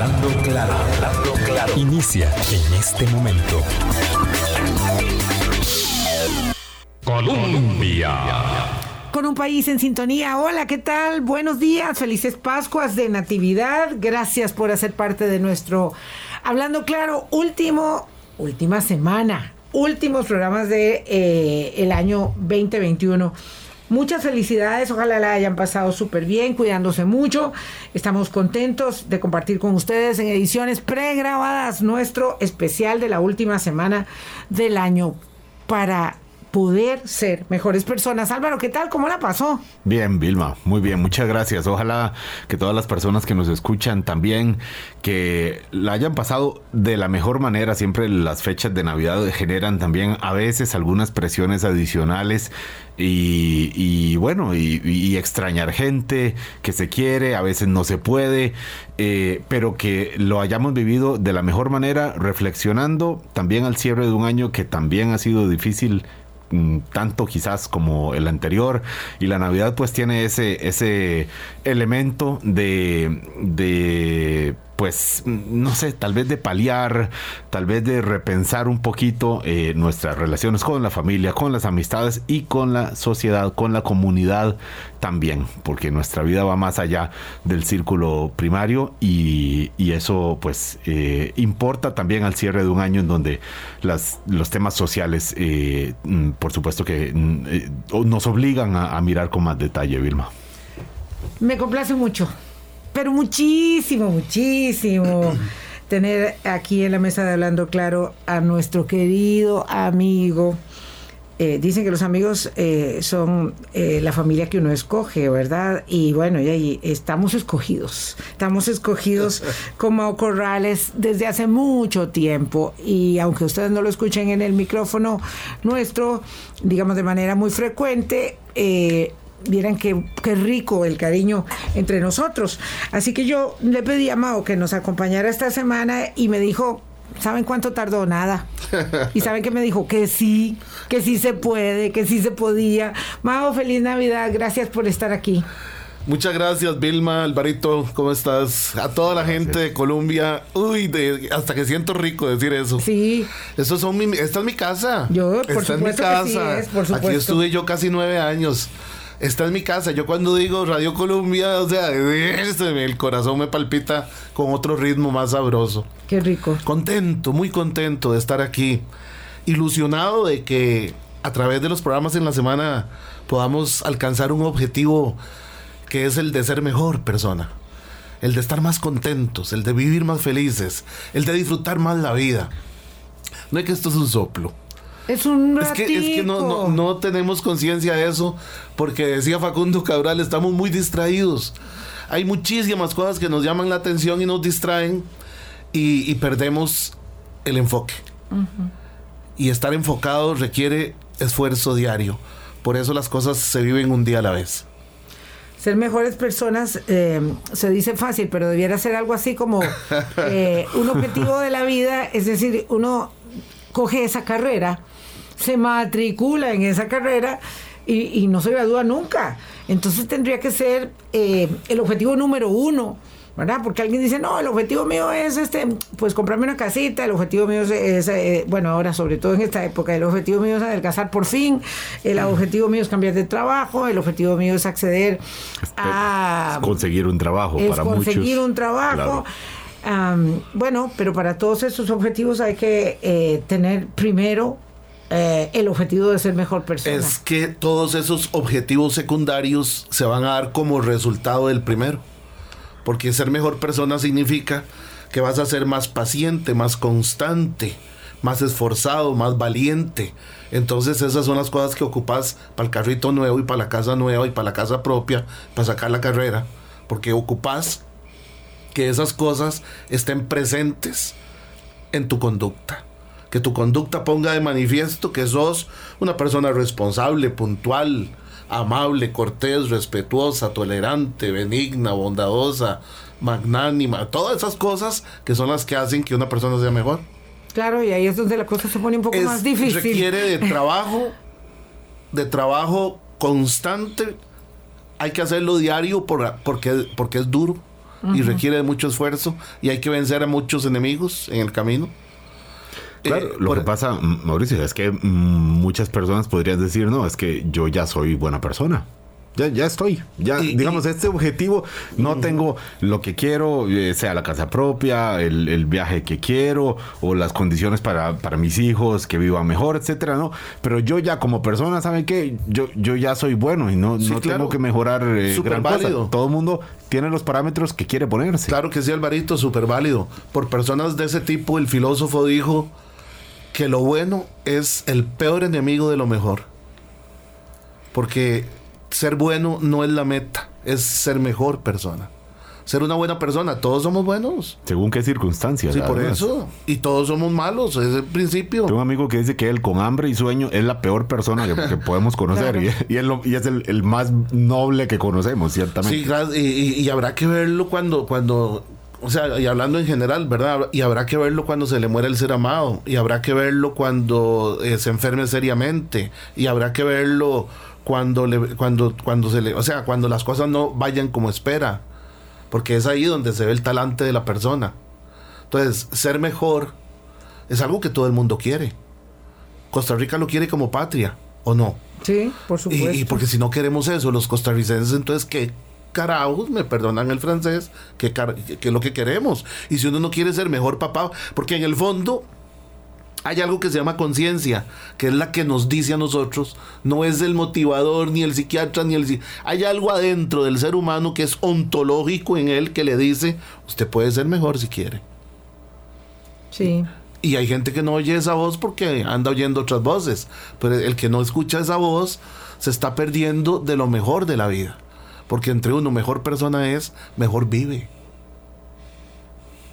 Hablando claro, hablando claro. Inicia en este momento. Colombia. Con un país en sintonía. Hola, ¿qué tal? Buenos días, felices Pascuas de Natividad. Gracias por hacer parte de nuestro Hablando Claro, último, última semana, últimos programas de eh, el año 2021. Muchas felicidades, ojalá la hayan pasado súper bien, cuidándose mucho. Estamos contentos de compartir con ustedes en ediciones pregrabadas nuestro especial de la última semana del año para poder ser mejores personas. Álvaro, ¿qué tal? ¿Cómo la pasó? Bien, Vilma, muy bien, muchas gracias. Ojalá que todas las personas que nos escuchan también, que la hayan pasado de la mejor manera. Siempre las fechas de Navidad generan también a veces algunas presiones adicionales y, bueno, y, extrañar gente que se quiere, a veces no se puede, eh, pero que lo hayamos vivido de la mejor manera, reflexionando también al cierre de un año que también ha sido difícil tanto quizás como el anterior y la Navidad pues tiene ese, ese elemento de, de pues, no sé, tal vez de paliar, tal vez de repensar un poquito eh, nuestras relaciones con la familia, con las amistades y con la sociedad, con la comunidad también, porque nuestra vida va más allá del círculo primario y, eso pues eh, importa también al cierre de un año en donde las, los temas sociales, eh, mm, por supuesto que mm, nos obligan a, a mirar con más detalle, Vilma. Me complace mucho pero muchísimo, muchísimo tener aquí en la mesa de Hablando Claro a nuestro querido amigo. Eh, dicen que los amigos eh, son eh, la familia que uno escoge, ¿verdad? Y bueno, y ahí estamos escogidos. Estamos escogidos como Corrales desde hace mucho tiempo. Y aunque ustedes no lo escuchen en el micrófono nuestro, digamos de manera muy frecuente, vieran qué, qué, rico el cariño entre nosotros. Así que yo le pedí a Mao que nos acompañara esta semana y me dijo, ¿saben cuánto tardó? Nada. Y saben que me dijo que sí, que sí se puede, que sí se podía. Mao, feliz Navidad, gracias por estar aquí. Muchas gracias, Vilma, Alvarito, ¿cómo estás? A toda la gente de Colombia. Uy, hasta que siento rico decir eso. Sí. Eso son mi, esta es mi casa. Yo, por esta es mi casa. Aquí estuve yo casi nueve años esta es mi casa. Yo cuando digo Radio Colombia, o sea, el corazón me palpita con otro ritmo más sabroso. Qué rico. Contento, muy contento de estar aquí. Ilusionado de que a través de los programas en la semana podamos alcanzar un objetivo que es el de ser mejor persona. El de estar más contentos, el de vivir más felices, el de disfrutar más la vida. No es que esto es un soplo es un Es que, es que no, no, tenemos conciencia de eso, porque decía Facundo Cabral, estamos muy distraídos. Hay muchísimas cosas que nos llaman la atención y nos distraen y, perdemos el enfoque. Y estar enfocado requiere esfuerzo diario. Por eso las cosas se viven un día a la vez ser mejores personas eh, se dice fácil, pero debiera ser algo así como eh, un objetivo de la vida, es decir, uno coge esa carrera se matricula en esa carrera y, no se gradúa nunca. Entonces tendría que ser eh, el objetivo número uno. ¿verdad? Porque alguien dice, no, el objetivo mío es este, pues comprarme una casita, el objetivo mío es, eh, bueno, ahora sobre todo en esta época, el objetivo mío es adelgazar por fin, el objetivo mío es cambiar de trabajo, el objetivo mío es acceder a... conseguir un trabajo para conseguir un trabajo. bueno, pero para todos esos objetivos hay que eh, tener primero eh, el objetivo de ser mejor persona. Es que todos esos objetivos secundarios se van a dar como resultado del primero. Porque ser mejor persona significa que vas a ser más paciente, más constante, más esforzado, más valiente. Entonces esas son las cosas que ocupas para el carrito nuevo y para la casa nueva y para la casa propia, para sacar la carrera. Porque ocupas que esas cosas estén presentes en tu conducta que tu conducta ponga de manifiesto que sos una persona responsable, puntual, amable, cortés, respetuosa, tolerante, benigna, bondadosa, magnánima, todas esas cosas que son las que hacen que una persona sea mejor. Claro, y ahí es donde la cosa se pone un poco más difícil. Requiere de trabajo, de trabajo constante. Hay que hacerlo diario porque, porque es duro. y requiere de mucho esfuerzo y hay que vencer a muchos enemigos en el camino. Claro, Eh, lo por- que pasa, Mauricio, es que mm, muchas personas podrían decir, no, es que yo ya soy buena persona. Ya, ya estoy. Ya, Y- digamos, y- este objetivo, no tengo lo que quiero, eh, sea la casa propia, el, el viaje que quiero, o las condiciones para, para mis hijos, que vivan mejor, etcétera, ¿no? Pero yo ya como persona, ¿saben qué? Yo, yo ya soy bueno y no, Sí, no claro. tengo que mejorar eh, gran cosa. Todo el mundo tiene los parámetros que quiere ponerse. Claro que sí, Alvarito, súper válido. Por personas de ese tipo, el filósofo dijo que lo bueno es el peor enemigo de lo mejor. Porque ser bueno no es la meta, es ser mejor persona. Ser una buena persona, todos somos buenos. Según qué circunstancias. Sí, por además. eso. Y todos somos malos, es el principio. Tengo un amigo que dice que él con hambre y sueño es la peor persona que, que podemos conocer Claro. y, y es, lo- y es el, el más noble que conocemos, ciertamente. Sí, y- y habrá que verlo cuando, cuando, o sea, y hablando en general, ¿verdad? Y habrá que verlo cuando se le muere el ser amado, y habrá que verlo cuando eh, se enferme seriamente, y habrá que verlo cuando le, cuando, cuando se le, o sea, cuando las cosas no vayan como espera, porque es ahí donde se ve el talante de la persona. Entonces, ser mejor es algo que todo el mundo quiere. Costa Rica lo quiere como patria, ¿o no? Sí, por Y, supuesto. y porque si no queremos eso, los costarricenses, entonces, ¿qué carajos, me perdonan el francés, car- qué es lo que queremos? Y si uno no quiere ser mejor papá, porque en el fondo hay algo que se llama conciencia, que es la que nos dice a nosotros, no es el motivador, ni el psiquiatra, ni el... Hay algo adentro del ser humano que es ontológico en él que le dice, usted puede ser mejor si quiere. Sí. Y hay gente que no oye esa voz porque anda oyendo otras voces. Pero el que no escucha esa voz se está perdiendo de lo mejor de la vida. Porque entre uno mejor persona es, mejor vive.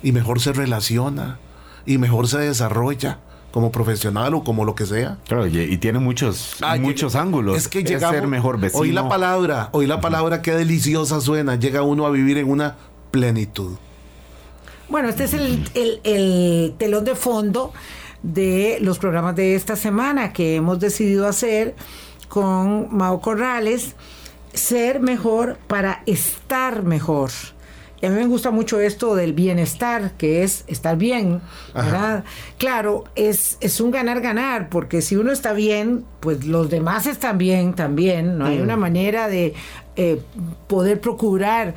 Y mejor se relaciona. Y mejor se desarrolla como profesional o como lo que sea. Claro, y, tiene muchos, Ah, muchos llega- ángulos. Es que llegamos, ser mejor vecino. Oí la palabra, oí la palabra, qué deliciosa suena. Llega uno a vivir en una plenitud. Bueno, este es el, el- el telón de fondo de los programas de esta semana que hemos decidido hacer con Mao Corrales, ser mejor para estar mejor. Y a mí me gusta mucho esto del bienestar, que es estar bien, ¿verdad? Claro, es, es un ganar-ganar, porque si uno está bien, pues los demás están bien también, ¿no? Hay una manera de eh, poder procurar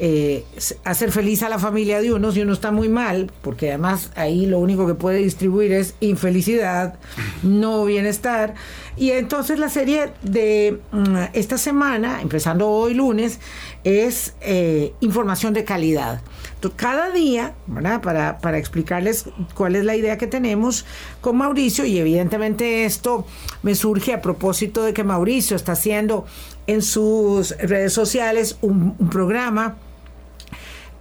eh, hacer feliz a la familia de uno si uno está muy mal, porque además ahí lo único que puede distribuir es infelicidad, no bienestar. Y entonces la serie de mm, esta semana, empezando hoy lunes, es eh, información de calidad. Cada día, ¿verdad? Para, para explicarles cuál es la idea que tenemos con Mauricio, y evidentemente esto me surge a propósito de que Mauricio está haciendo en sus redes sociales un, un programa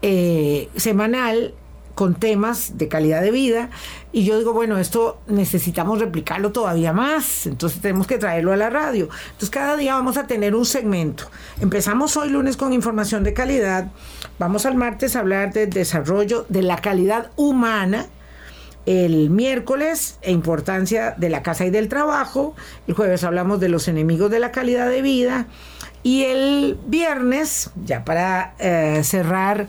eh, semanal con temas de calidad de vida y yo digo, bueno, esto necesitamos replicarlo todavía más, entonces tenemos que traerlo a la radio. Entonces cada día vamos a tener un segmento. Empezamos hoy lunes con información de calidad, vamos al martes a hablar del desarrollo de la calidad humana, el miércoles e importancia de la casa y del trabajo, el jueves hablamos de los enemigos de la calidad de vida. Y el viernes, ya para eh, cerrar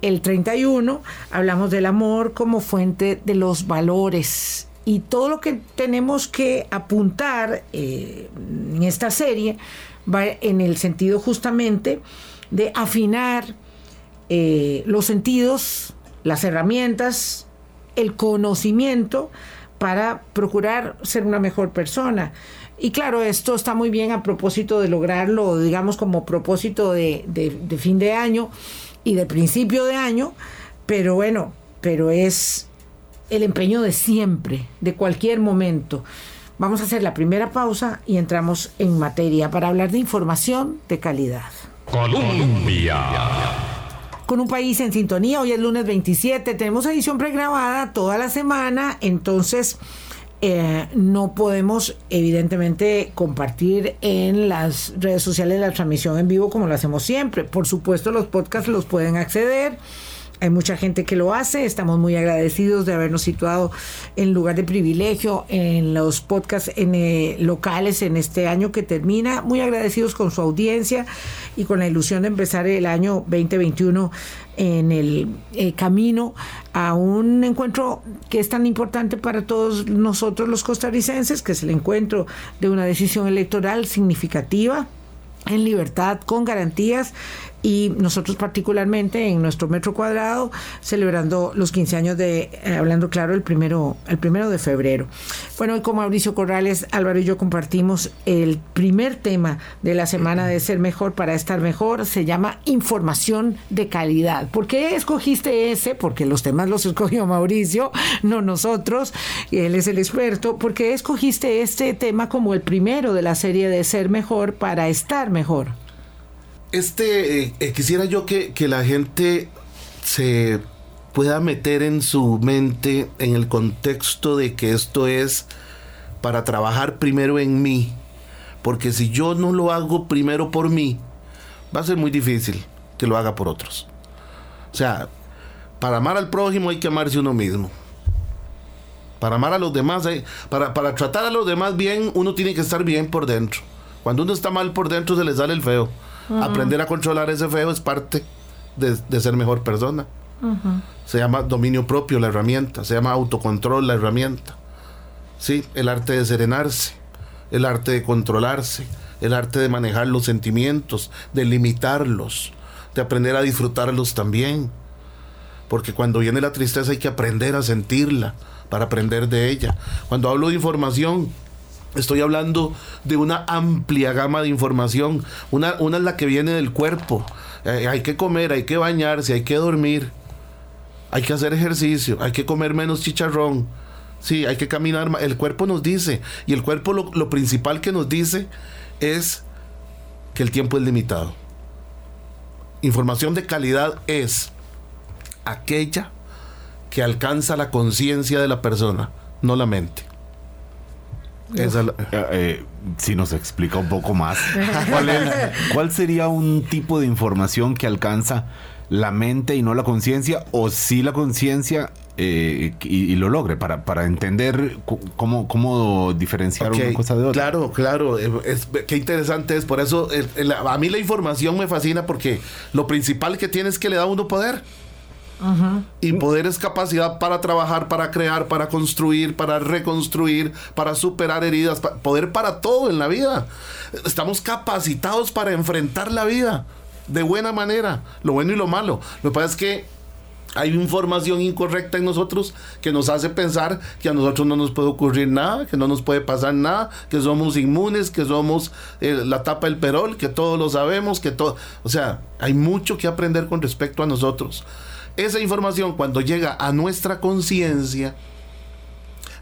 el 31, hablamos del amor como fuente de los valores. Y todo lo que tenemos que apuntar eh, en esta serie va en el sentido justamente de afinar eh, los sentidos, las herramientas, el conocimiento para procurar ser una mejor persona. Y claro, esto está muy bien a propósito de lograrlo, digamos, como propósito de, de- fin de año y de principio de año, pero bueno, pero es el empeño de siempre, de cualquier momento. Vamos a hacer la primera pausa y entramos en materia para hablar de información de calidad Colombia. Con un país en sintonía. Hoy es lunes 27, tenemos edición pregrabada toda la semana, entonces eh, no podemos evidentemente compartir en las redes sociales la transmisión en vivo como lo hacemos siempre. Por supuesto los podcasts los pueden acceder hay mucha gente que lo hace. Estamos muy agradecidos de habernos situado en lugar de privilegio en los podcasts en, eh, locales en este año que termina. Muy agradecidos con su audiencia y con la ilusión de empezar el año 2021 en el eh, camino a un encuentro que es tan importante para todos nosotros los costarricenses, que es el encuentro de una decisión electoral significativa en libertad, con garantías y nosotros particularmente en nuestro metro cuadrado celebrando los 15 años de eh, hablando claro el primero el primero de febrero bueno hoy con Mauricio Corrales Álvaro y yo compartimos el primer tema de la semana de ser mejor para estar mejor se llama información de calidad ¿por qué escogiste ese? porque los temas los escogió Mauricio no nosotros él es el experto ¿por qué escogiste este tema como el primero de la serie de ser mejor para estar mejor? Este, eh, eh, quisiera yo que, que, la gente se pueda meter en su mente en el contexto de que esto es para trabajar primero en mí. Porque si yo no lo hago primero por mí, va a ser muy difícil que lo haga por otros. O sea, para amar al prójimo hay que amarse uno mismo. Para amar a los demás, para, para tratar a los demás bien, uno tiene que estar bien por dentro. Cuando uno está mal por dentro, se le sale el feo. Aprender a controlar ese feo es parte de, ser mejor persona. Se llama dominio propio la herramienta, se llama autocontrol la herramienta. Sí, el arte de serenarse, el arte de controlarse, el arte de manejar los sentimientos, de limitarlos, de aprender a disfrutarlos también. Porque cuando viene la tristeza hay que aprender a sentirla para aprender de ella. Cuando hablo de información, Estoy hablando de una amplia gama de información. Una, una es la que viene del cuerpo. Eh, hay que comer, hay que bañarse, hay que dormir. Hay que hacer ejercicio, hay que comer menos chicharrón. Sí, hay que caminar. El cuerpo nos dice. Y el cuerpo lo, lo principal que nos dice es que el tiempo es limitado. Información de calidad es aquella que alcanza la conciencia de la persona, no la mente. Eh, eh, si nos explica un poco más, ¿cuál, sería un tipo de información que alcanza la mente y no la conciencia? ¿O si la conciencia eh, y, lo logre para, para entender cómo, cómo diferenciar una cosa de otra. Claro, claro, es, qué interesante es. Por eso a mí la información me fascina porque lo principal que tiene es que le da uno poder. Y poder es capacidad para trabajar, para crear, para construir, para reconstruir, para superar heridas, poder para todo en la vida. Estamos capacitados para enfrentar la vida de buena manera, lo bueno y lo malo. Lo que pasa es que hay información incorrecta en nosotros que nos hace pensar que a nosotros no nos puede ocurrir nada, que no nos puede pasar nada, que somos inmunes, que somos eh, la tapa del perol, que todos lo sabemos, que todo... O sea, hay mucho que aprender con respecto a nosotros. Esa información cuando llega a nuestra conciencia,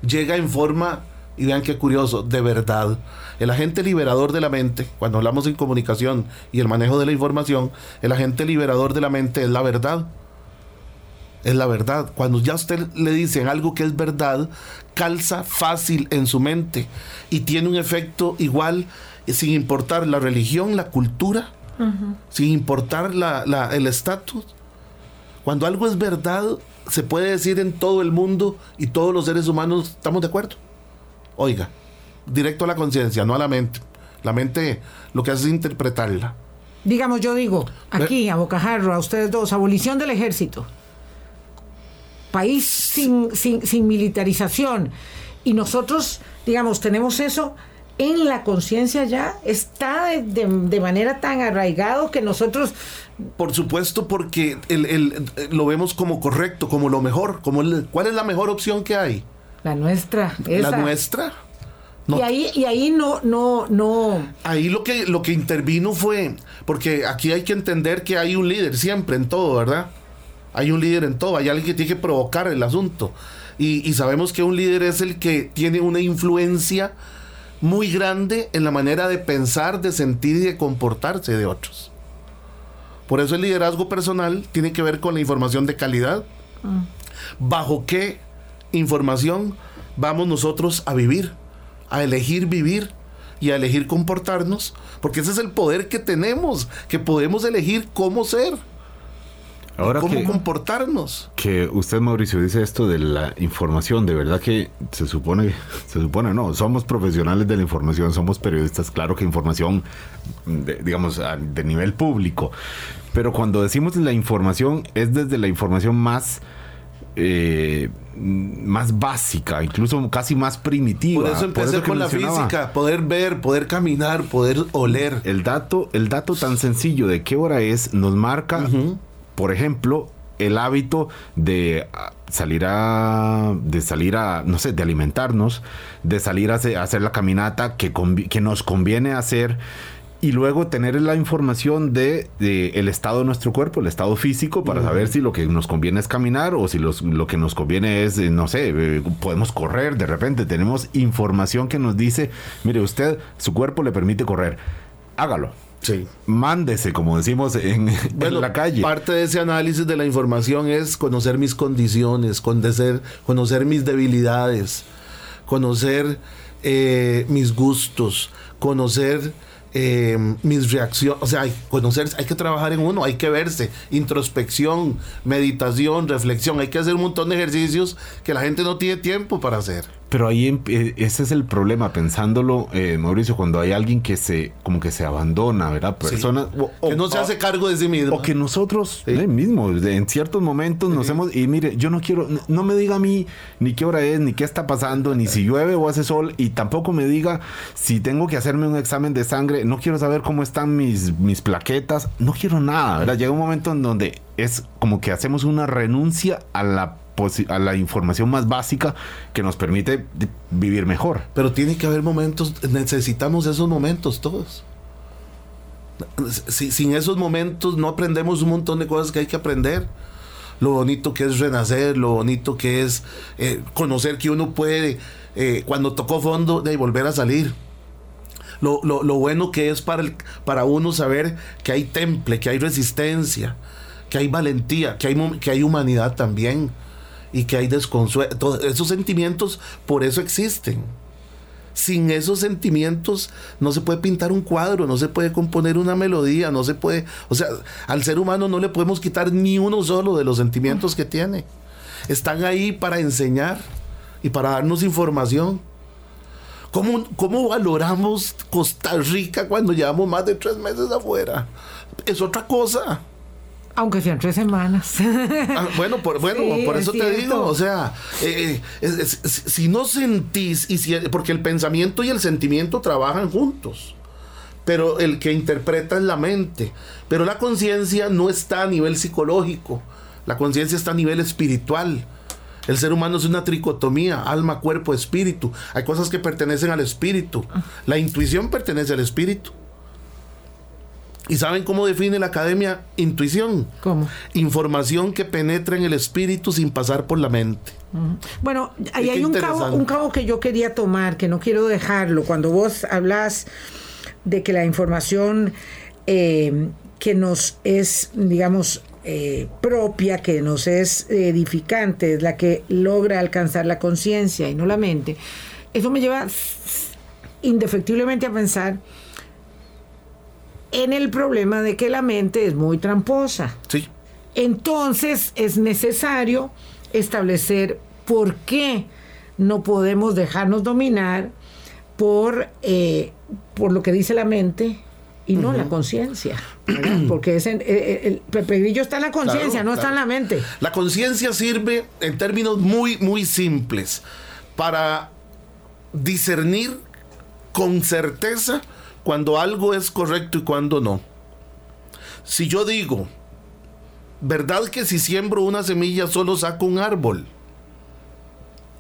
llega en forma, y vean qué curioso, de verdad. El agente liberador de la mente, cuando hablamos en comunicación y el manejo de la información, el agente liberador de la mente es la verdad. Es la verdad. Cuando ya usted le dicen algo que es verdad, calza fácil en su mente y tiene un efecto igual sin importar la religión, la cultura, sin importar el estatus cuando algo es verdad, se puede decir en todo el mundo y todos los seres humanos estamos de acuerdo. Oiga, directo a la conciencia, no a la mente. La mente lo que hace es interpretarla. Digamos, yo digo, aquí a Bocajarro, a ustedes dos, abolición del ejército. País sin, sin, sin militarización. Y nosotros, digamos, tenemos eso en la conciencia ya, está de, manera tan arraigado que nosotros... Por supuesto, porque el, lo vemos como correcto, como lo mejor, como ¿cuál es la mejor opción que hay? La nuestra. La nuestra. Y ahí, y ahí no, no, no. Ahí lo que, lo que intervino fue, porque aquí hay que entender que hay un líder siempre en todo, ¿verdad? Hay un líder en todo, hay alguien que tiene que provocar el asunto. Y, y sabemos que un líder es el que tiene una influencia muy grande en la manera de pensar, de sentir y de comportarse de otros. Por eso el liderazgo personal tiene que ver con la información de calidad. Mm. ¿Bajo qué información vamos nosotros a vivir? A elegir vivir y a elegir comportarnos. Porque ese es el poder que tenemos, que podemos elegir cómo ser. Ahora cómo que- comportarnos. Que usted, Mauricio, dice esto de la información, de verdad que se supone, se supone, no, somos profesionales de la información, somos periodistas, claro que información, de- digamos, de nivel público, pero cuando decimos la información es desde la información más... eh, más básica, incluso casi más primitiva. Por eso empecé con la física, poder ver, poder caminar, poder oler. El dato, el dato tan sencillo de qué hora es nos marca, por ejemplo, el hábito de ah, salir a, de salir a, no sé, de alimentarnos, de salir a hacer, a hacer la caminata que, que nos conviene hacer y luego tener la información de, de el estado de nuestro cuerpo, el estado físico, para saber si lo que nos conviene es caminar o si los- lo que nos conviene es, eh, no sé, eh, podemos correr de repente. Tenemos información que nos dice, mire, usted, su cuerpo le permite correr, hágalo. Sí. Mándese, como decimos en, la calle. parte de ese análisis de la información es conocer mis condiciones, conocer, conocer mis debilidades, conocer eh, mis gustos, conocer eh, mis reacciones. O sea, hay, conocer, hay que trabajar en uno, hay que verse, introspección, meditación, reflexión. Hay que hacer un montón de ejercicios que la gente no tiene tiempo para hacer. Pero ahí em- eh, ese es el problema, pensándolo, eh, Mauricio, cuando hay alguien que se, como que se abandona, ¿verdad? Sí. Personas. o- que o- no se hace cargo de sí mismo. O que nosotros Sí. eh, mismos, de- en ciertos momentos nos hemos, y mire, yo no quiero, no me diga a mí ni qué hora es, ni qué está pasando, ni si llueve o hace sol, y tampoco me diga si tengo que hacerme un examen de sangre, no quiero saber cómo están mis, mis plaquetas, no quiero nada, ¿verdad? Llega un momento en donde es como que hacemos una renuncia a la, a la información más básica que nos permite vivir mejor. Pero tiene que haber momentos, necesitamos esos momentos todos. Si- sin esos momentos no aprendemos un montón de cosas que hay que aprender. Lo bonito que es renacer, lo bonito que es eh, conocer que uno puede, eh, cuando tocó fondo, de volver a salir. Lo, lo- lo bueno que es para, el- para uno saber que hay temple, que hay resistencia, que hay valentía, que hay, que hay humanidad también y que hay desconsuelo. Todos esos sentimientos por eso existen. Sin esos sentimientos no se puede pintar un cuadro, no se puede componer una melodía, no se puede, o sea, al ser humano no le podemos quitar ni uno solo de los sentimientos que tiene. Están ahí para enseñar y para darnos información. ¿Cómo, cómo valoramos Costa Rica cuando llevamos más de tres meses afuera? Es otra cosa. Aunque sean tres semanas. Ah, bueno, por, bueno, Sí, por es eso te cierto. digo, o sea, eh, es- es- si no sentís, y si, porque el pensamiento y el sentimiento trabajan juntos, pero el que interpreta es la mente, pero la conciencia no está a nivel psicológico, la conciencia está a nivel espiritual. El ser humano es una tricotomía, alma, cuerpo, espíritu. Hay cosas que pertenecen al espíritu. La intuición pertenece al espíritu. ¿Y saben cómo define la academia intuición? ¿Cómo? Información que penetra en el espíritu sin pasar por la mente. Bueno, ahí hay un cabo, un cabo que yo quería tomar, que no quiero dejarlo. Cuando vos hablas de que la información eh, que nos es, digamos, eh, propia, que nos es edificante, es la que logra alcanzar la conciencia y no la mente, eso me lleva indefectiblemente a pensar en el problema de que la mente es muy tramposa. Sí. Entonces es necesario establecer por qué no podemos dejarnos dominar por, eh, por lo que dice la mente y no la conciencia. Porque eh, eh, el Pepe Grillo está en la conciencia, Claro, no está en la mente. La conciencia sirve en términos muy, muy simples para discernir con certeza cuando algo es correcto y cuando no. Si yo digo, ¿verdad que si siembro una semilla solo saco un árbol?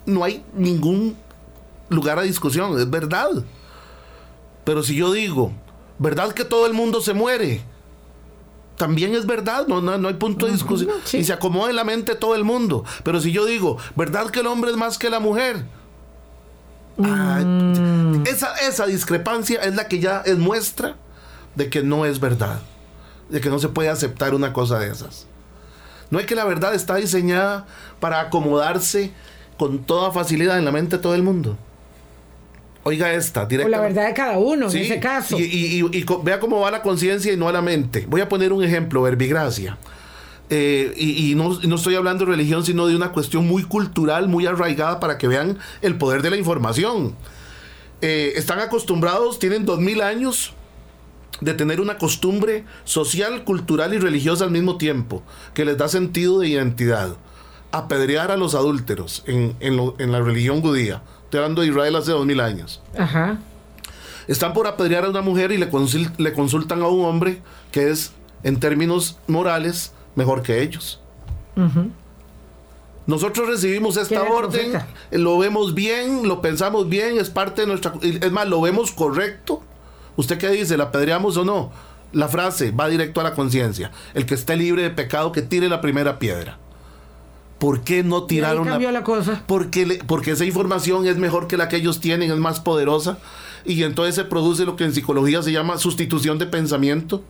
No hay ningún lugar a discusión, es verdad. Pero si yo digo, ¿verdad que todo el mundo se muere? También es verdad, no, no, no hay punto de discusión. sí. Y se acomoda en la mente todo el mundo. Pero si yo digo, ¿verdad que el hombre es más que la mujer? Ah, esa, esa discrepancia es la que ya es muestra de que no es verdad. De que no se puede aceptar una cosa de esas. No es que la verdad está diseñada para acomodarse con toda facilidad en la mente de todo el mundo. Oiga esta, O la verdad de cada uno Sí, en ese caso. Y, y- y- y co- vea cómo va la conciencia y no la mente. Voy a poner un ejemplo, verbigracia. Eh, y, no, no, estoy hablando de religión, sino de una cuestión muy cultural, muy arraigada para que vean el poder de la información. Eh, están acostumbrados, tienen dos mil años de tener una costumbre social, cultural y religiosa al mismo tiempo, que les da sentido de identidad. Apedrear a los adúlteros en, en la religión judía. Estoy hablando de Israel hace dos mil años. Ajá. Están por apedrear a una mujer y le, le consultan a un hombre que es, en términos morales, mejor que ellos. Nosotros recibimos esta orden, lo vemos bien, lo pensamos bien, es parte de nuestra... Es más, lo vemos correcto. ¿Usted qué dice? ¿La apedreamos o no? La frase va directo a la conciencia. El que esté libre de pecado, que tire la primera piedra. ¿Por qué no tiraron cambió la, cosa? Porque, porque esa información es mejor que la que ellos tienen, es más poderosa. Y entonces se produce lo que en psicología se llama sustitución de pensamiento.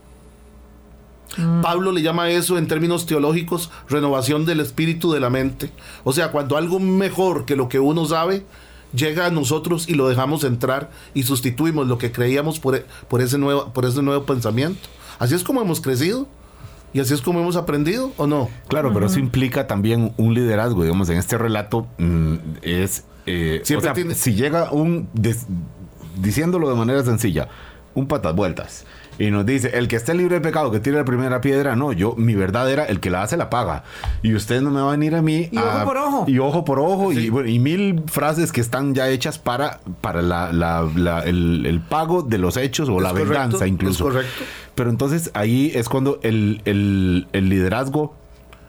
Mm. Pablo le llama eso en términos teológicos renovación del espíritu de la mente. O sea, cuando algo mejor que lo que uno sabe llega a nosotros y lo dejamos entrar y sustituimos lo que creíamos por, e, por, ese, nuevo, por ese nuevo pensamiento. Así es como hemos crecido. ¿Y así es como hemos aprendido o no? Claro, pero eso implica también un liderazgo. Digamos, en este relato mm, es... Eh, si llega un... diciéndolo de manera sencilla, un patas vueltas y nos dice, el que esté libre de pecado, que tire la primera piedra, no, yo, mi verdad era, el que la hace, la paga. Y usted no me va a venir a mí... Y ojo por ojo. Y ojo por ojo, y, y, mil frases que están ya hechas para, para la, la, el, pago de los hechos o la venganza incluso. Es correcto. Pero entonces ahí es cuando el, el, el liderazgo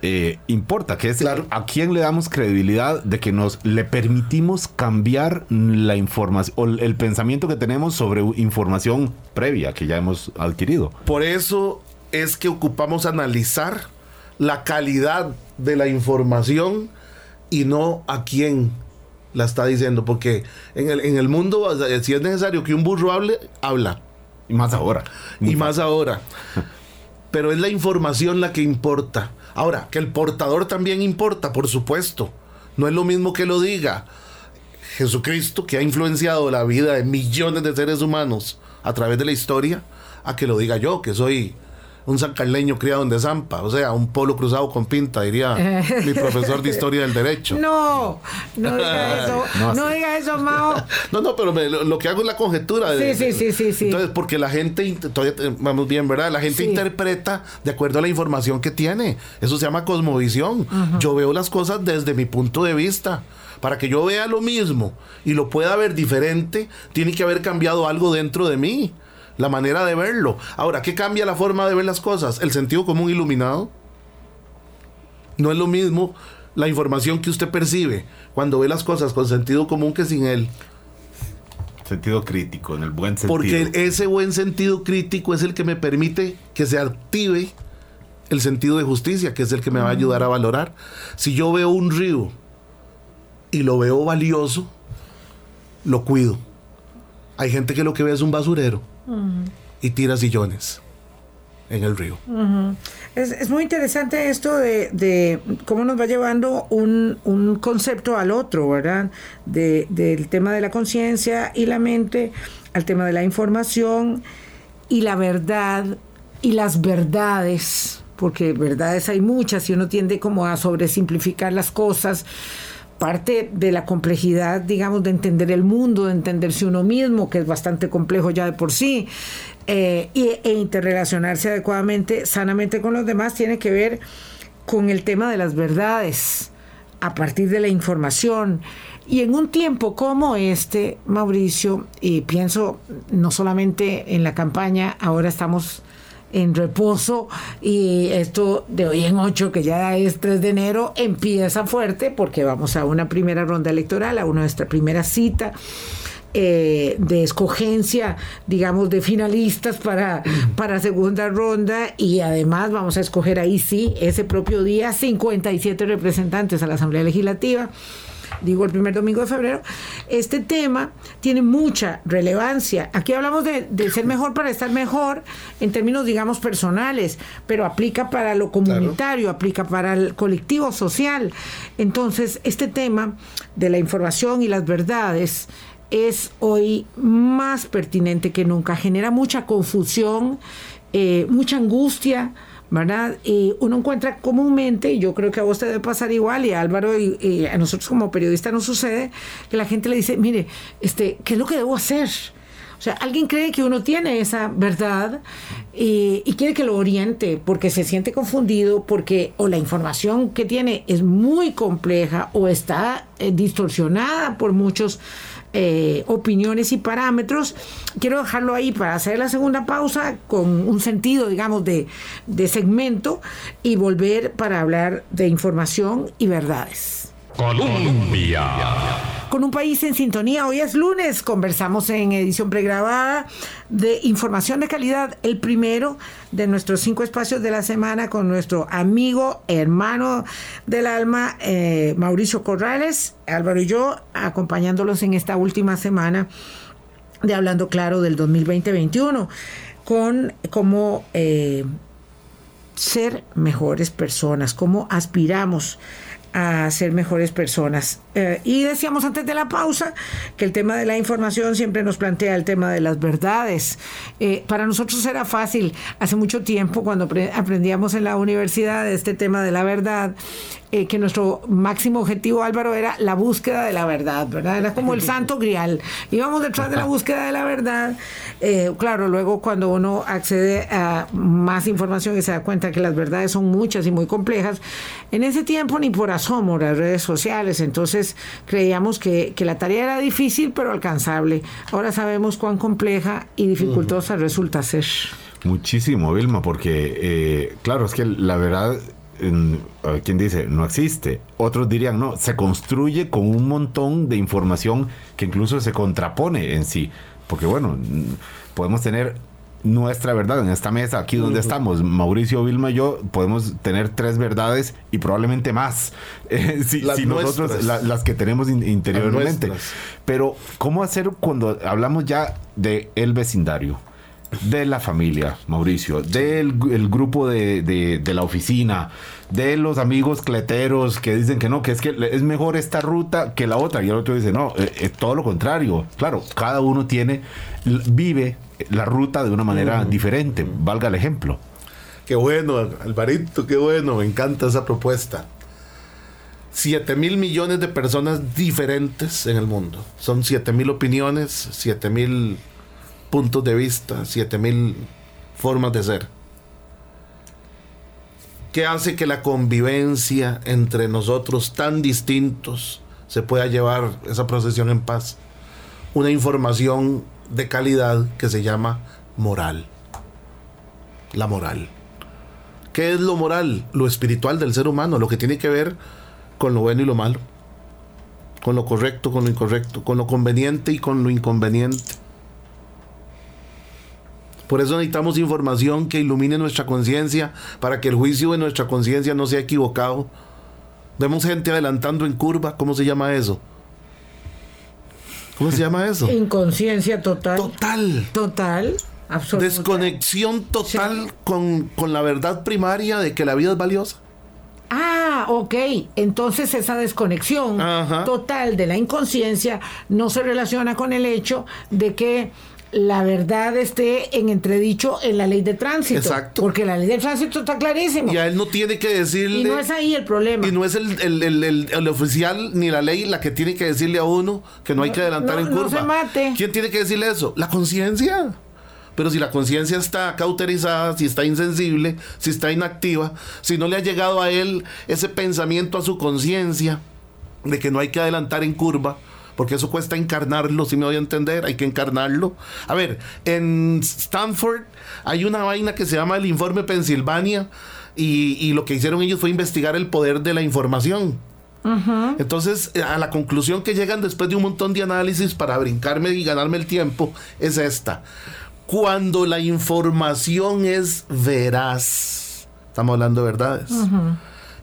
eh, importa, que es a quién le damos credibilidad de que nos le permitimos cambiar la información o el pensamiento que tenemos sobre información previa que ya hemos adquirido. Por eso es que ocupamos analizar la calidad de la información y no a quién la está diciendo, porque en el, en el mundo, si es necesario que un burro hable, habla. Y más ahora. y más ahora. Pero es la información la que importa. Ahora, que el portador también importa, por supuesto. No es lo mismo que lo diga Jesucristo, que ha influenciado la vida de millones de seres humanos a través de la historia, a que lo diga yo, que soy un sancarleño criado en Desampa, o sea, un polo cruzado con pinta, diría mi profesor de historia del derecho. No, no diga eso, no, diga eso, Mao. No, no, pero lo, que hago es la conjetura. De, sí, sí, sí, sí, Entonces, porque la gente, todavía vamos bien, ¿verdad? La gente interpreta de acuerdo a la información que tiene. Eso se llama cosmovisión. Yo veo las cosas desde mi punto de vista. Para que yo vea lo mismo y lo pueda ver diferente, tiene que haber cambiado algo dentro de mí la manera de verlo. Ahora, ¿qué cambia la forma de ver las cosas? El sentido común iluminado. No es lo mismo la información que usted percibe cuando ve las cosas con sentido común que sin él. Sentido crítico, en el buen sentido. Porque ese buen sentido crítico es el que me permite que se active el sentido de justicia, que es el que me va a ayudar a valorar. Si yo veo un río y lo veo valioso, lo cuido. Hay gente que lo que ve es un basurero y tira sillones en el río. es, muy interesante esto de, cómo nos va llevando un, concepto al otro, ¿verdad? del tema de la conciencia y la mente, al tema de la información y la verdad y las verdades, porque verdades hay muchas y uno tiende como a sobresimplificar las cosas parte de la complejidad, digamos, de entender el mundo, de entenderse uno mismo, que es bastante complejo ya de por sí, eh, e interrelacionarse adecuadamente, sanamente con los demás, tiene que ver con el tema de las verdades a partir de la información. Y en un tiempo como este, Mauricio, y pienso no solamente en la campaña, ahora estamos en reposo y esto de hoy en 8, que ya es 3 de enero, empieza fuerte porque vamos a una primera ronda electoral, a nuestra primera cita. Eh, de escogencia, digamos, de finalistas para, para segunda ronda y además vamos a escoger ahí sí, ese propio día, 57 representantes a la Asamblea Legislativa digo el primer domingo de febrero, este tema tiene mucha relevancia. Aquí hablamos de, ser mejor para estar mejor en términos, digamos, personales, pero aplica para lo comunitario, aplica para el colectivo social. Entonces, este tema de la información y las verdades es hoy más pertinente que nunca, genera mucha confusión, eh, mucha angustia, ¿verdad? Y uno encuentra comúnmente, y yo creo que a vos te debe pasar igual, y a Álvaro y, a nosotros como periodistas nos sucede, que la gente le dice, mire, este, ¿qué es lo que debo hacer? O sea, alguien cree que uno tiene esa verdad y, quiere que lo oriente porque se siente confundido, porque o la información que tiene es muy compleja o está eh, distorsionada por muchos eh, opiniones y parámetros. Quiero dejarlo ahí para hacer la segunda pausa con un sentido, digamos, de, de segmento y volver para hablar de información y verdades. Colombia. Con un país en sintonía, hoy es lunes, conversamos en edición pregrabada de información de calidad, el primero de nuestros cinco espacios de la semana con nuestro amigo, hermano del alma, eh, Mauricio Corrales, Álvaro y yo, acompañándolos en esta última semana de Hablando Claro del 2020-21, con cómo eh, ser mejores personas, cómo aspiramos a ser mejores personas. Eh, y decíamos antes de la pausa que el tema de la información siempre nos plantea el tema de las verdades. Eh, para nosotros era fácil hace mucho tiempo cuando aprendíamos en la universidad este tema de la verdad eh, que nuestro máximo objetivo, Álvaro, era la búsqueda de la verdad, ¿verdad? Era como el santo grial. Íbamos detrás de la búsqueda de la verdad. Eh, claro, luego cuando uno accede a más información y se da cuenta que las verdades son muchas y muy complejas, en ese tiempo ni por asomo las redes sociales, entonces creíamos que, que la tarea era difícil pero alcanzable. Ahora sabemos cuán compleja y dificultosa resulta ser. Muchísimo, Vilma, porque eh, claro, es que la verdad quien dice no existe, otros dirían no, se construye con un montón de información que incluso se contrapone en sí, porque bueno, podemos tener nuestra verdad en esta mesa, aquí donde estamos, Mauricio, Vilma y yo, podemos tener tres verdades y probablemente más, eh, si, nosotros las que tenemos interiormente. Pero, ¿cómo hacer cuando hablamos ya de el vecindario? De la familia, Mauricio, del el grupo de, de, la oficina, de los amigos cleteros que dicen que no, que es que es mejor esta ruta que la otra. Y el otro dice, no, es, eh, eh, todo lo contrario. Claro, cada uno tiene, vive la ruta de una manera diferente, valga el ejemplo. Qué bueno, Alvarito, qué bueno, me encanta esa propuesta. 7 mil millones de personas diferentes en el mundo. Son 7 mil opiniones, 7 mil puntos de vista, 7000 formas de ser. ¿Qué hace que la convivencia entre nosotros tan distintos se pueda llevar esa procesión en paz? Una información de calidad que se llama moral. La moral. ¿Qué es lo moral? Lo espiritual del ser humano, lo que tiene que ver con lo bueno y lo malo, con lo correcto, con lo incorrecto, con lo conveniente y con lo inconveniente por eso necesitamos información que ilumine nuestra conciencia para que el juicio de nuestra conciencia no sea equivocado. Vemos gente adelantando en curva, ¿cómo se llama eso? ¿Cómo se llama eso? Inconsciencia total. Total. Total. Absoluta. Desconexión total con, con la verdad primaria de que la vida es valiosa. Ah, ok. Entonces esa desconexión total de la inconsciencia no se relaciona con el hecho de que la verdad esté en entredicho en la ley de tránsito. Exacto. Porque la ley de tránsito está clarísima. Y a él no tiene que decirle. Y no es ahí el problema. Y no es el, oficial ni la ley la que tiene que decirle a uno que no hay que adelantar en curva. No se mate. ¿Quién tiene que decirle eso? La conciencia. Pero si la conciencia está cauterizada, si está insensible, si está inactiva, si no le ha llegado a él ese pensamiento a su conciencia de que no hay que adelantar en curva, porque eso cuesta encarnarlo, si me voy a entender, hay que encarnarlo. A ver, en Stanford hay una vaina que se llama el informe Pensilvania y, lo que hicieron ellos fue investigar el poder de la información. Entonces, a la conclusión que llegan después de un montón de análisis para brincarme y ganarme el tiempo es esta. Cuando la información es veraz, estamos hablando de verdades.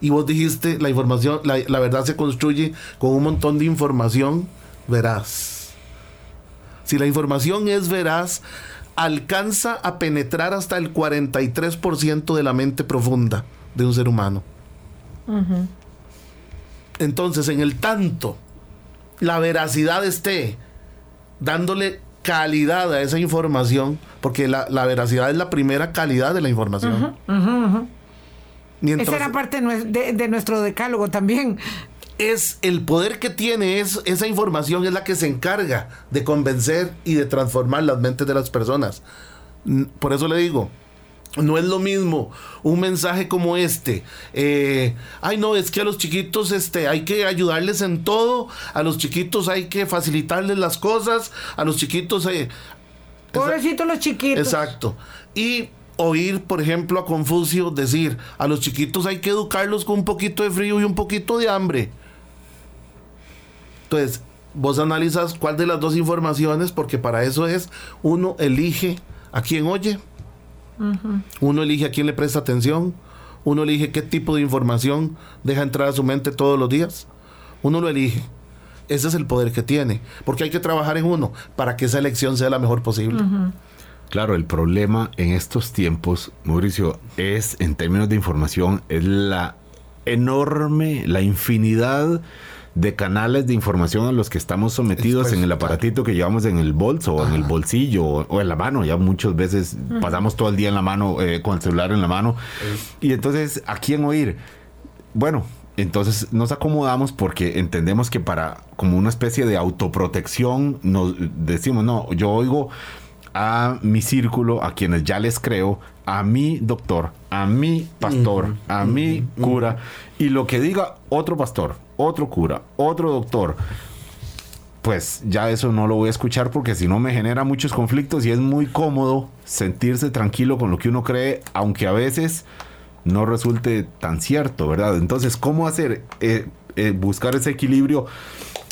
Y vos dijiste, la información, la, la verdad se construye con un montón de información veraz. Si la información es veraz, alcanza a penetrar hasta el 43% de la mente profunda de un ser humano. Entonces, en el tanto la veracidad esté dándole calidad a esa información, porque la, veracidad es la primera calidad de la información. Mientras Esa era parte de nuestro decálogo también. Es el poder que tiene es, esa información es la que se encarga de convencer y de transformar las mentes de las personas. Por eso le digo, no es lo mismo un mensaje como este. eh, Ay, no, es que a los chiquitos este, hay que ayudarles en todo. A los chiquitos hay que facilitarles las cosas. A los chiquitos... eh, Pobrecitos los chiquitos. Exacto. Y oír, por ejemplo, a Confucio decir, a los chiquitos hay que educarlos con un poquito de frío y un poquito de hambre. Entonces, vos analizas cuál de las dos informaciones, porque para eso es, uno elige a quién oye, uno elige a quién le presta atención, uno elige qué tipo de información deja entrar a su mente todos los días, uno lo elige. Ese es el poder que tiene, porque hay que trabajar en uno para que esa elección sea la mejor posible. Claro, el problema en estos tiempos, Mauricio, es en términos de información, es la enorme, la infinidad de canales de información a los que estamos sometidos en el aparatito que llevamos en el bolso o en el bolsillo o, o en la mano. Ya muchas veces pasamos todo el día en la mano, eh, con el celular en la mano. Y entonces, ¿a quién oír? Bueno, entonces nos acomodamos porque entendemos que para como una especie de autoprotección nos decimos, no, yo oigo a mi círculo, a quienes ya les creo, a mi doctor, a mi pastor, a mi cura, y lo que diga otro pastor, otro cura, otro doctor, pues ya eso no lo voy a escuchar porque si no me genera muchos conflictos y es muy cómodo sentirse tranquilo con lo que uno cree, aunque a veces no resulte tan cierto, ¿verdad? Entonces, ¿cómo hacer? eh, eh, buscar ese equilibrio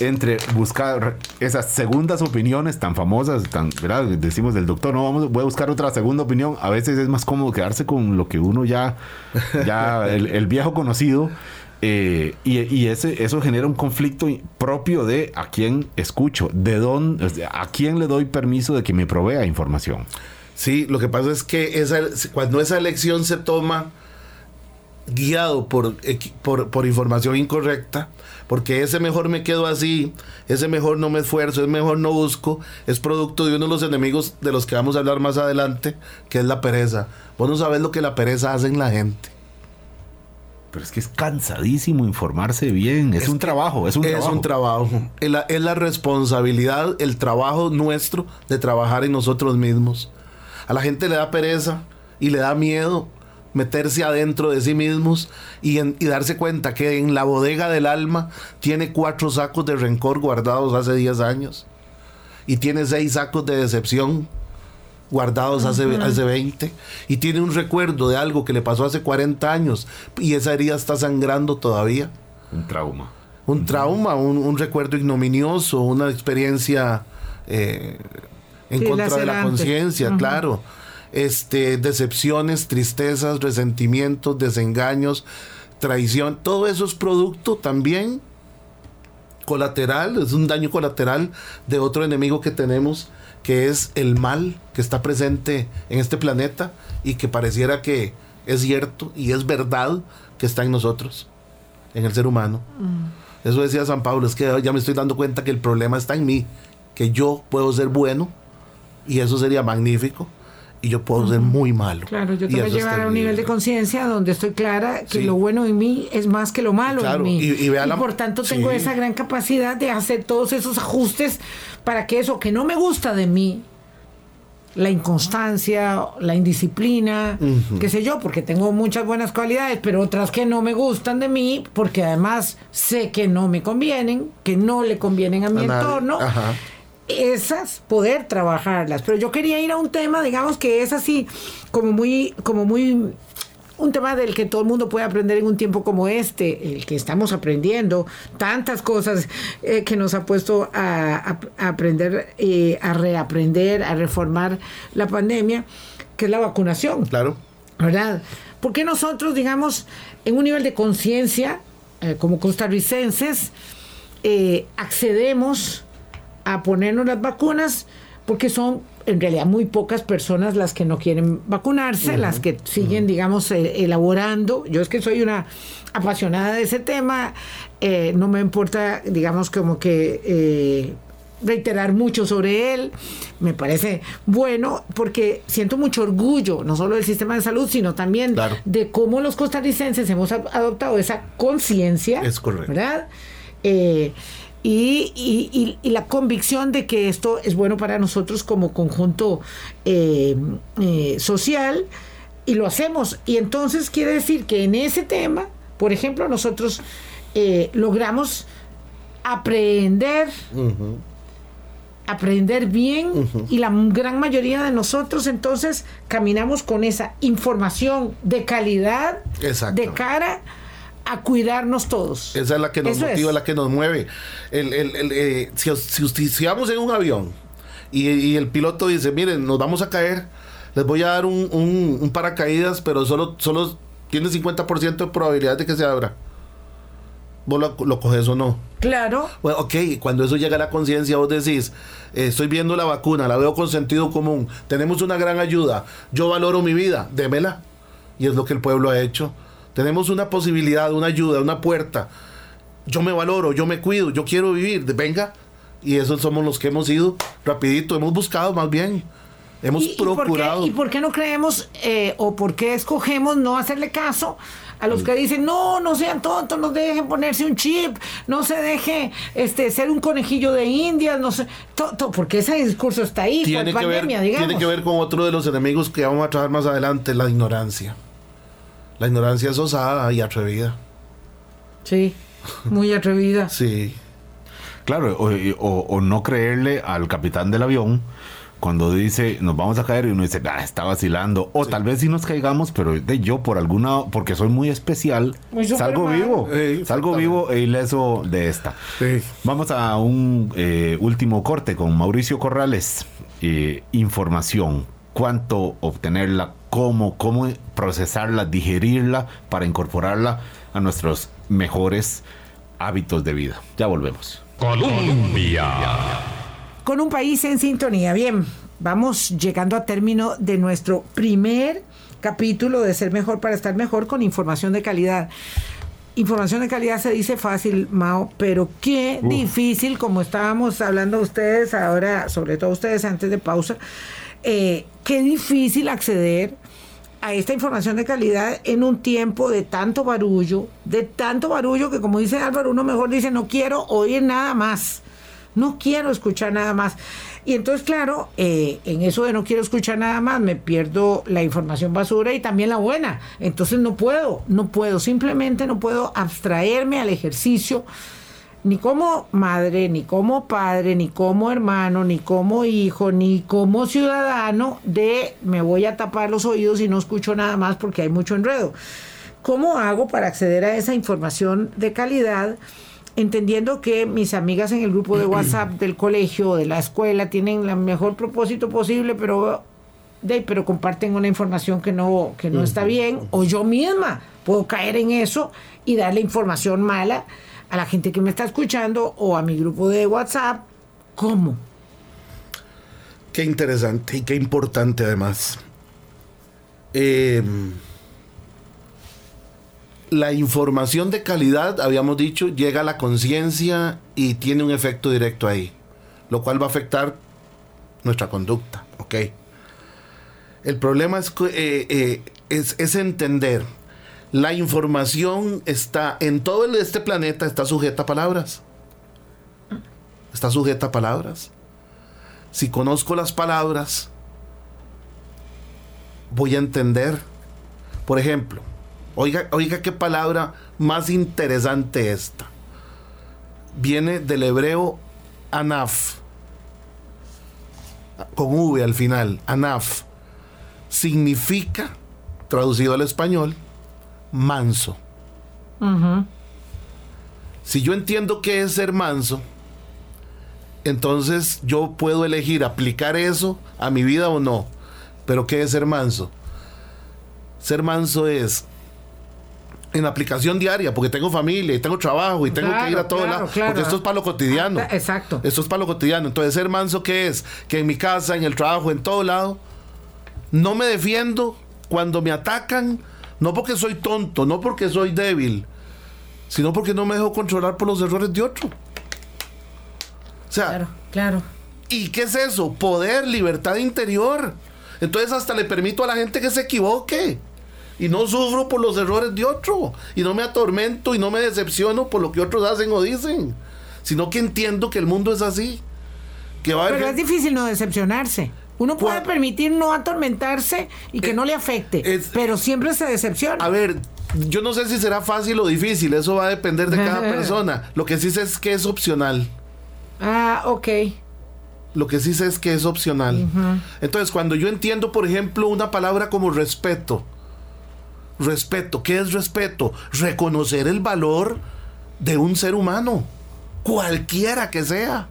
entre buscar esas segundas opiniones tan famosas, tan, ¿verdad? Decimos del doctor, no, vamos, voy a buscar otra segunda opinión. A veces es más cómodo quedarse con lo que uno ya, ya, el, el viejo conocido. eh, y y ese, eso genera un conflicto propio de a quién escucho, de dónde, a quién le doy permiso de que me provea información. Sí, lo que pasa es que esa, cuando esa elección se toma guiado por, por información incorrecta, porque ese mejor me quedo así, ese mejor no me esfuerzo, ese mejor no busco, es producto de uno de los enemigos de los que vamos a hablar más adelante, que es la pereza. Vos no sabés lo que la pereza hace en la gente. Pero es que es cansadísimo informarse bien, es, un trabajo, es un es trabajo. un trabajo. Es la, es la responsabilidad, el trabajo nuestro de trabajar en nosotros mismos. A la gente le da pereza y le da miedo meterse adentro de sí mismos y, en- y darse cuenta que en la bodega del alma tiene cuatro sacos de rencor guardados hace 10 años y tiene seis sacos de decepción guardados hace, hace 20 y tiene un recuerdo de algo que le pasó hace 40 años y esa herida está sangrando todavía. Un trauma. un trauma, un, un recuerdo ignominioso, una experiencia eh, en Sí, contra de la conciencia, claro. Este, decepciones, tristezas, resentimientos, desengaños, traición, todo eso es producto también colateral, es un daño colateral de otro enemigo que tenemos, que es el mal que está presente en este planeta y que pareciera que es cierto y es verdad que está en nosotros, en el ser humano. Eso decía San Pablo, es que ya me estoy dando cuenta que el problema está en mí, que yo puedo ser bueno y eso sería magnífico y yo puedo ser muy malo. Claro, yo Y tengo que llegar a un nivel de conciencia donde estoy clara que Sí. lo bueno en mí es más que lo malo Claro, en mí. y- y vea la- por tanto tengo sí. esa gran capacidad de hacer todos esos ajustes para que eso que no me gusta de mí, la inconstancia, la indisciplina, qué sé yo, porque tengo muchas buenas cualidades, pero otras que no me gustan de mí, porque además sé que no me convienen, que no le convienen a mi entorno Ajá. Esas poder trabajarlas. Pero yo quería ir a un tema, digamos que es así, como muy, como muy un tema del que todo el mundo puede aprender en un tiempo como este, el que estamos aprendiendo, tantas cosas eh, que nos ha puesto a, a- a aprender, eh, a reaprender, a reformar la pandemia, que es la vacunación. Claro. ¿verdad? Porque nosotros, digamos, en un nivel de conciencia, eh, como costarricenses, accedemos a ponernos las vacunas porque son en realidad muy pocas personas las que no quieren vacunarse, las que siguen, digamos, eh, elaborando. Yo es que soy una apasionada de ese tema, eh, no me importa, digamos, como que... eh, reiterar mucho sobre él. Me parece bueno porque siento mucho orgullo, no solo del sistema de salud, sino también Claro. de cómo los costarricenses hemos ad- adoptado esa conciencia. Es correcto. ¿Verdad? Y, y- y- y la convicción de que esto es bueno para nosotros como conjunto eh, eh, social y lo hacemos. Y entonces quiere decir que en ese tema, por ejemplo, nosotros eh, logramos aprender aprender bien y la gran mayoría de nosotros entonces caminamos con esa información de calidad Exacto. de cara a cuidarnos todos. Esa es la que nos Eso motiva, es. la que nos mueve. El, el- el, eh, si, si, si vamos en un avión y, y el piloto dice, miren, nos vamos a caer, les voy a dar un, un- un paracaídas, pero solo, solo tiene 50% de probabilidad de que se abra. ¿Vos lo, lo coges o no? Claro, Bueno, ok, cuando eso llega a la conciencia, vos decís, eh, estoy viendo la vacuna, la veo con sentido común, tenemos una gran ayuda, yo valoro mi vida, démela. Y es lo que el pueblo ha hecho. Tenemos una posibilidad, una ayuda, una puerta. Yo me valoro, yo me cuido, yo quiero vivir, venga. Y esos somos los que hemos ido rapidito, hemos buscado más bien. Hemos ¿Y, y por qué, procurado. y por qué no creemos eh, o por qué escogemos no hacerle caso a los que dicen no, no sean tontos, no dejen ponerse un chip, no se deje este ser un conejillo de indias, no sé, porque ese discurso está ahí, tiene que, ver, pandemia, digamos. tiene que ver con otro de los enemigos que vamos a tratar más adelante, la ignorancia. La ignorancia es osada y atrevida. Sí, muy atrevida. Sí. Claro, o, o- o no creerle al capitán del avión cuando dice nos vamos a caer y uno dice, ah, está vacilando. O tal vez sí nos caigamos, pero de yo por alguna, porque soy muy especial, Muy salgo Superman. vivo. Sí, salgo vivo e ileso de esta. Sí. Vamos a un eh, último corte con Mauricio Corrales. Eh, información. Cuánto obtenerla, cómo, cómo procesarla, digerirla para incorporarla a nuestros mejores hábitos de vida. Ya volvemos. Colombia. Con un país en sintonía. Bien, vamos llegando a término de nuestro primer capítulo de Ser Mejor para Estar Mejor con información de calidad. Información de calidad se dice fácil, Mao, pero qué difícil, como estábamos hablando ustedes ahora, sobre todo ustedes antes de pausa, eh, qué difícil acceder a esta información de calidad en un tiempo de tanto barullo, de tanto barullo que como dice Álvaro, uno mejor dice, no quiero oír nada más. No quiero escuchar nada más. Y entonces, claro, eh, en eso de no quiero escuchar nada más, me pierdo la información basura y también la buena. Entonces no puedo, no puedo, simplemente no puedo abstraerme al ejercicio, ni como madre, ni como padre, ni como hermano, ni como hijo, ni como ciudadano, de me voy a tapar los oídos y no escucho nada más porque hay mucho enredo. ¿Cómo hago para acceder a esa información de calidad? entendiendo que mis amigas en el grupo de WhatsApp del colegio o de la escuela tienen el mejor propósito posible, pero de, pero comparten una información que no que no está bien o yo misma puedo caer en eso y darle información mala a la gente que me está escuchando o a mi grupo de WhatsApp. ¿Cómo? Qué interesante y qué importante además. Eh, la información de calidad, habíamos dicho, llega a la conciencia y tiene un efecto directo ahí, lo cual va a afectar nuestra conducta, ¿ok? El problema es, eh, eh, es, es entender, la información está en todo este planeta, está sujeta a palabras. Está sujeta a palabras si conozco las palabras, voy a entender. Por ejemplo, oiga, oiga qué palabra más interesante esta. Viene del hebreo anaf, con V al final, anaf. Significa, traducido al español, manso. Si yo entiendo qué es ser manso, entonces yo puedo elegir aplicar eso a mi vida o no. Pero ¿qué es ser manso? Ser manso es en aplicación diaria, porque tengo familia y tengo trabajo y tengo que ir a todo claro, lado. claro. Porque esto es para lo cotidiano. Ah, exacto. Esto es para lo cotidiano. Entonces, ser manso, ¿qué es? Que en mi casa, en el trabajo, en todo lado, no me defiendo cuando me atacan, no porque soy tonto, no porque soy débil, sino porque no me dejo controlar por los errores de otro. O sea, Claro. Claro. ¿Y qué es eso? Poder, libertad interior. Entonces hasta le permito a la gente que se equivoque. Y no sufro por los errores de otro. Y no me atormento y no me decepciono por lo que otros hacen o dicen. Sino que entiendo que el mundo es así. Que va a haber Pero es difícil no decepcionarse. Uno puede permitir no atormentarse y que Eh, no le afecte, es- pero siempre se decepciona. A ver, yo no sé si será fácil o difícil. Eso va a depender de cada persona. Lo que sí sé es que es opcional. Ah, ok. Lo que sí sé es que es opcional. Entonces, cuando yo entiendo, por ejemplo, una palabra como respeto. Respeto, ¿qué es respeto? Reconocer el valor de un ser humano, cualquiera que sea,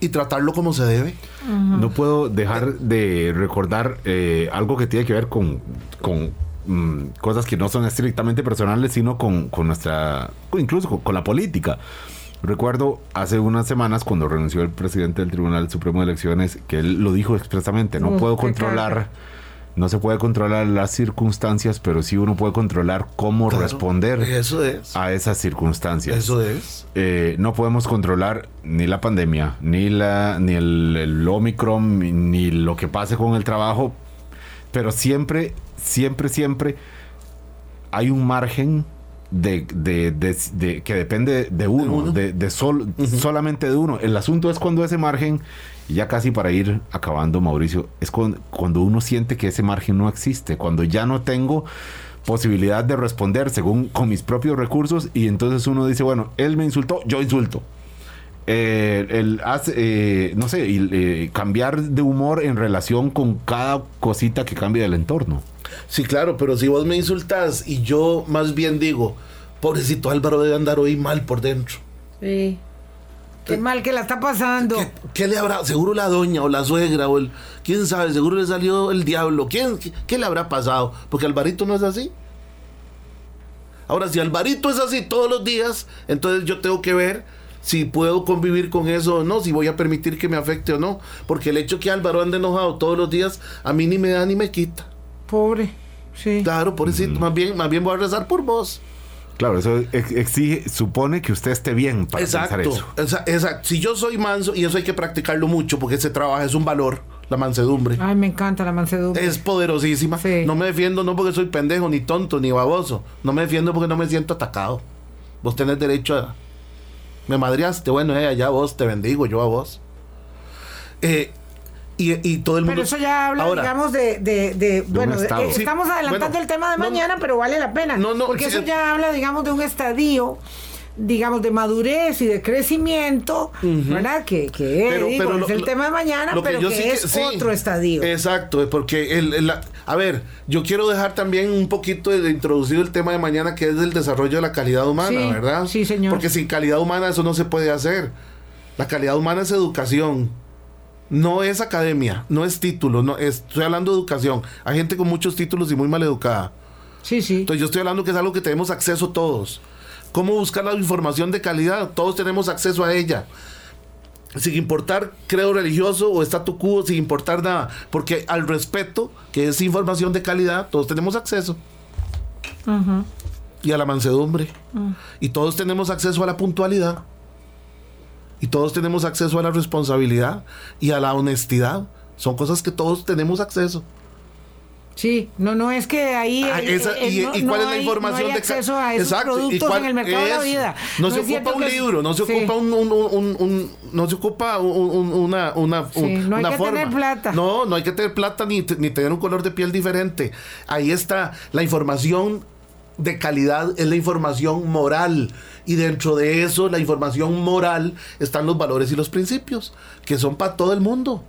y tratarlo como se debe. No puedo dejar de recordar eh, algo que tiene que ver con, con mm, cosas que no son estrictamente personales, sino con, con nuestra, incluso con, con la política. Recuerdo hace unas semanas cuando renunció el presidente del Tribunal Supremo de Elecciones que él lo dijo expresamente, no puedo controlar. No se puede controlar las circunstancias, pero sí uno puede controlar cómo Claro, responder Eso es. a esas circunstancias. Eso es. Eh, no podemos controlar ni la pandemia, ni la, ni el, el Omicron, ni lo que pase con el trabajo, pero siempre, siempre, siempre hay un margen de, de- de- de- que depende de uno, uno. de, de sol- solamente de uno. El asunto es cuando ese margen, y ya casi para ir acabando, Mauricio, es cuando, cuando uno siente que ese margen no existe, cuando ya no tengo posibilidad de responder según con mis propios recursos y entonces uno dice, bueno, él me insultó, yo insulto. Eh, el hace, eh, no sé, y, eh, cambiar de humor en relación con cada cosita que cambia del entorno. Sí, claro, pero si vos me insultas y yo más bien digo, pobrecito Álvaro debe andar hoy mal por dentro. Sí. Qué mal que la está pasando. ¿Qué, qué le habrá? Seguro la doña o la suegra o el... ¿Quién sabe? Seguro le salió el diablo. ¿Quién, qué, qué le habrá pasado? Porque Alvarito no es así. Ahora, si Alvarito es así todos los días, entonces yo tengo que ver si puedo convivir con eso o no, si voy a permitir que me afecte o no. Porque el hecho que Álvaro ande enojado todos los días, a mí ni me da ni me quita. Pobre. Sí. Claro, por eso, más, bien, más bien voy a rezar por vos. Claro, eso ex- exige, supone que usted esté bien para pensar Exacto, eso. esa- exacto. Si yo soy manso, y eso hay que practicarlo mucho, porque ese trabajo es un valor, la mansedumbre. Ay, me encanta la mansedumbre. Es poderosísima. Sí. No me defiendo no porque soy pendejo, ni tonto, ni baboso. No me defiendo porque no me siento atacado. Vos tenés derecho a... Me madreaste, bueno, eh, allá vos, te bendigo, yo a vos. Eh, y, y todo el mundo... Pero eso ya habla, Ahora, digamos, de, de, de- bueno, de- eh, estamos adelantando bueno, el tema de no, mañana, pero vale la pena. No, no, porque sí, eso eh. ya habla, digamos, de un estadio, digamos, de madurez y de crecimiento, ¿verdad? Que, que Pero- digo, pero es lo- el lo- tema de mañana, que pero yo que, sí que- es sí. otro estadio. Exacto, porque el, el- la- a ver, yo quiero dejar también un poquito de, de introducido el tema de mañana que es el desarrollo de la calidad humana, Sí, ¿verdad? sí, señor. Porque sin calidad humana eso no se puede hacer. La calidad humana es educación. No es academia, no es título, no es- estoy hablando de educación. Hay gente con muchos títulos y muy mal educada. Sí, sí. Entonces yo estoy hablando que es algo que tenemos acceso todos. ¿Cómo buscar la información de calidad? Todos tenemos acceso a ella. Sin importar credo religioso o statu quo, sin importar nada. Porque al respeto, que es información de calidad, todos tenemos acceso. Y a la mansedumbre. Y todos tenemos acceso a la puntualidad. Y todos tenemos acceso a la responsabilidad y a la honestidad. Son cosas que todos tenemos acceso. Sí, no, no es que ahí Ah, y, no- y no cuál es la hay- información no hay de ca- acceso a esos Exacto, productos cuál- en el mercado de la vida. No, se es ocupa un es- libro, no se ocupa un, no se ocupa un- un- una, una, Sí, un- no hay una que forma. tener plata. No, no hay que tener plata ni, ni tener un color de piel diferente. Ahí está la información de calidad es la información moral y dentro de eso la información moral están los valores y los principios que son para todo el mundo.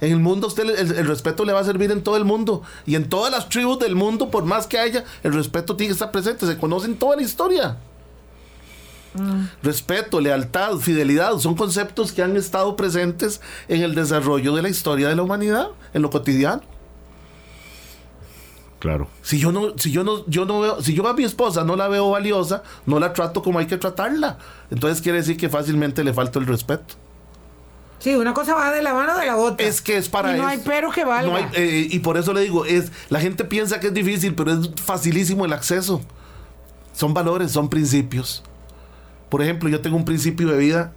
En el mundo usted el, respeto le va a servir en todo el mundo y en todas las tribus del mundo por más que haya el respeto tiene que estar presente se conocen toda la historia. Respeto, lealtad, fidelidad son conceptos que han estado presentes en el desarrollo de la historia de la humanidad en lo cotidiano. Claro. Si yo no, si yo no, yo no veo, si yo a mi esposa no la veo valiosa, no la trato como hay que tratarla. Entonces quiere decir que fácilmente le falta el respeto. Sí, una cosa va de la mano de la otra. Es que es para Y no eso. hay pero que valga. No hay- eh, y por eso le digo, es la gente piensa que es difícil, pero es facilísimo el acceso. Son valores, son principios. Por ejemplo, yo tengo un principio de vida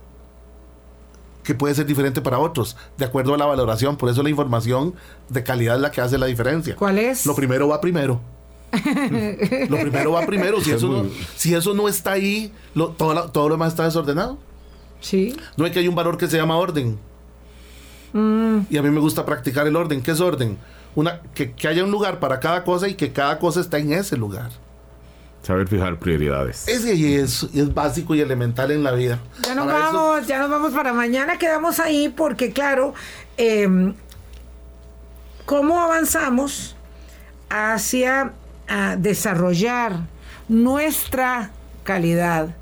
que puede ser diferente para otros, de acuerdo a la valoración. Por eso la información de calidad es la que hace la diferencia. ¿Cuál es? Lo primero va primero. lo primero va primero. Si eso, no, si eso no está ahí, lo- todo, la- todo lo demás está desordenado. Sí. No es que hay un valor que se llama orden. Y a mí me gusta practicar el orden. ¿Qué es orden? Una, que, que haya un lugar para cada cosa y que cada cosa está en ese lugar. Saber fijar prioridades. Ese ahí es, es básico y elemental en la vida. Ya nos Para eso- vamos, ya nos vamos para mañana, quedamos ahí porque claro, eh, ¿cómo avanzamos hacia desarrollar nuestra calidad?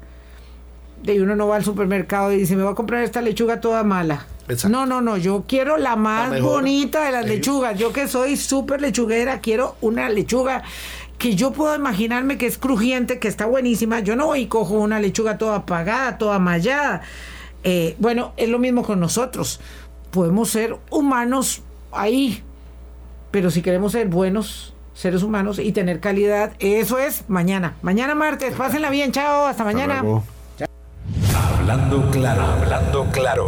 De uno no va al supermercado y dice, me voy a comprar esta lechuga toda mala. Exacto. No, no, no, yo quiero la más bonita de las Sí. lechugas. Yo que soy súper lechuguera, quiero una lechuga que yo puedo imaginarme que es crujiente, que está buenísima. Yo no voy y cojo una lechuga toda apagada, toda mallada. Eh, bueno, es lo mismo con nosotros. Podemos ser humanos ahí, pero si queremos ser buenos seres humanos y tener calidad, eso es mañana. Mañana martes, pásenla bien, chao, hasta Hasta mañana. luego. Hablando claro, hablando claro.